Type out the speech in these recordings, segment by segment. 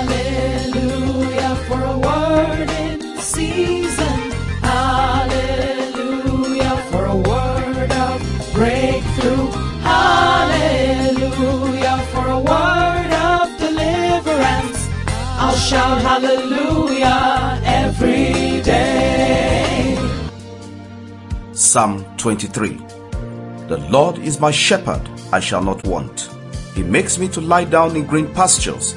Hallelujah for a word in season. Hallelujah for a word of breakthrough. Hallelujah for a word of deliverance. I'll shout hallelujah every day. Psalm 23 The Lord is my shepherd, I shall not want. He makes me to lie down in green pastures.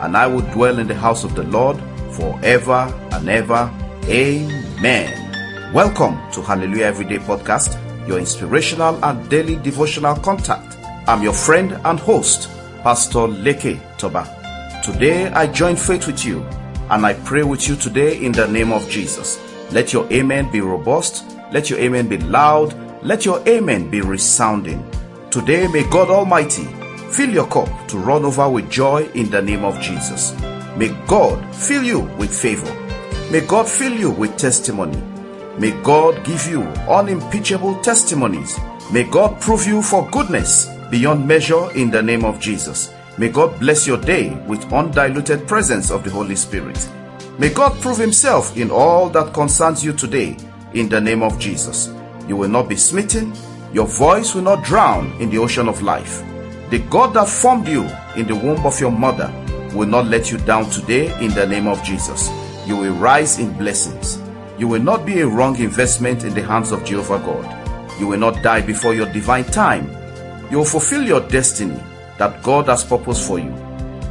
and I will dwell in the house of the Lord forever and ever. Amen. Welcome to Hallelujah Everyday Podcast, your inspirational and daily devotional contact. I'm your friend and host, Pastor Leke Toba. Today I join faith with you and I pray with you today in the name of Jesus. Let your amen be robust, let your amen be loud, let your amen be resounding. Today may God Almighty fill your cup to run over with joy in the name of Jesus. May God fill you with favor. May God fill you with testimony. May God give you unimpeachable testimonies. May God prove you for goodness beyond measure in the name of Jesus. May God bless your day with undiluted presence of the Holy Spirit. May God prove Himself in all that concerns you today in the name of Jesus. You will not be smitten, your voice will not drown in the ocean of life. The God that formed you in the womb of your mother will not let you down today in the name of Jesus. You will rise in blessings. You will not be a wrong investment in the hands of Jehovah God. You will not die before your divine time. You will fulfill your destiny that God has purposed for you.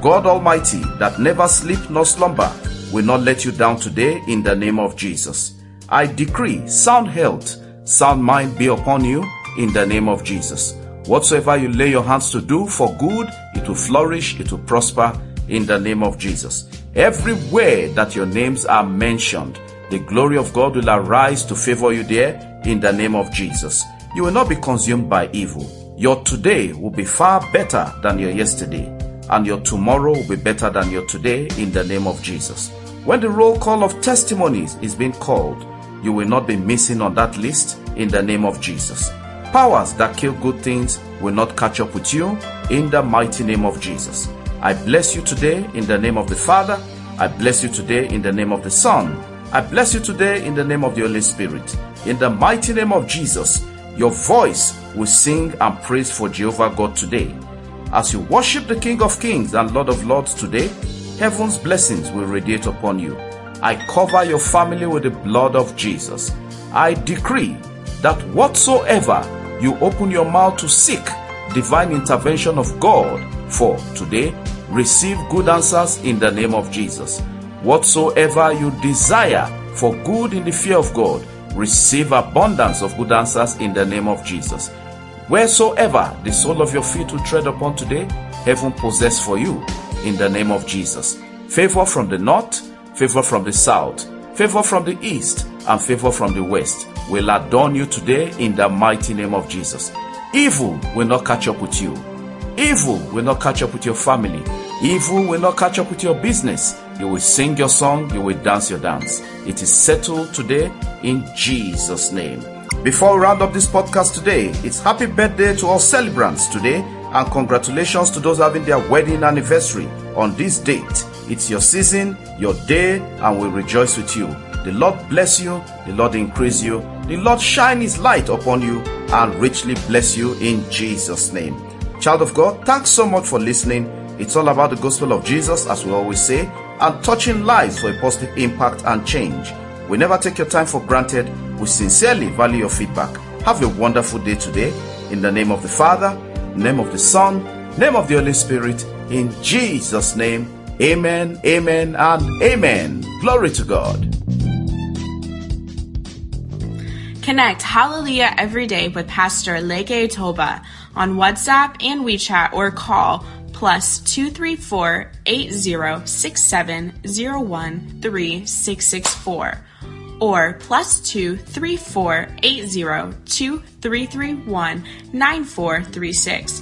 God Almighty, that never sleep nor slumber, will not let you down today in the name of Jesus. I decree sound health, sound mind be upon you in the name of Jesus. Whatsoever you lay your hands to do for good, it will flourish, it will prosper in the name of Jesus. Everywhere that your names are mentioned, the glory of God will arise to favor you there in the name of Jesus. You will not be consumed by evil. Your today will be far better than your yesterday, and your tomorrow will be better than your today in the name of Jesus. When the roll call of testimonies is being called, you will not be missing on that list in the name of Jesus. Powers that kill good things will not catch up with you in the mighty name of Jesus. I bless you today in the name of the Father. I bless you today in the name of the Son. I bless you today in the name of the Holy Spirit. In the mighty name of Jesus, your voice will sing and praise for Jehovah God today. As you worship the King of Kings and Lord of Lords today, heaven's blessings will radiate upon you. I cover your family with the blood of Jesus. I decree that whatsoever you open your mouth to seek divine intervention of God for today, receive good answers in the name of Jesus. Whatsoever you desire for good in the fear of God, receive abundance of good answers in the name of Jesus. Wheresoever the sole of your feet will tread upon today, heaven possess for you in the name of Jesus. Favor from the north, favor from the south, favor from the east, and favor from the west will adorn you today in the mighty name of Jesus. Evil will not catch up with you. Evil will not catch up with your family. Evil will not catch up with your business. You will sing your song, you will dance your dance. It is settled today in Jesus' name. Before we round up this podcast today, it's happy birthday to all celebrants today and congratulations to those having their wedding anniversary on this date. It's your season, your day, and we rejoice with you. The Lord bless you, the Lord increase you, the Lord shine his light upon you and richly bless you in Jesus' name. Child of God, thanks so much for listening. It's all about the gospel of Jesus, as we always say, and touching lives for a positive impact and change. We never take your time for granted. We sincerely value your feedback. Have a wonderful day today. In the name of the Father, name of the Son, name of the Holy Spirit, in Jesus' name. Amen, amen, and amen. Glory to God. Connect Hallelujah every day with Pastor Leke Toba on WhatsApp and WeChat or call plus 234 8067 3664 or plus 234 2331 9436.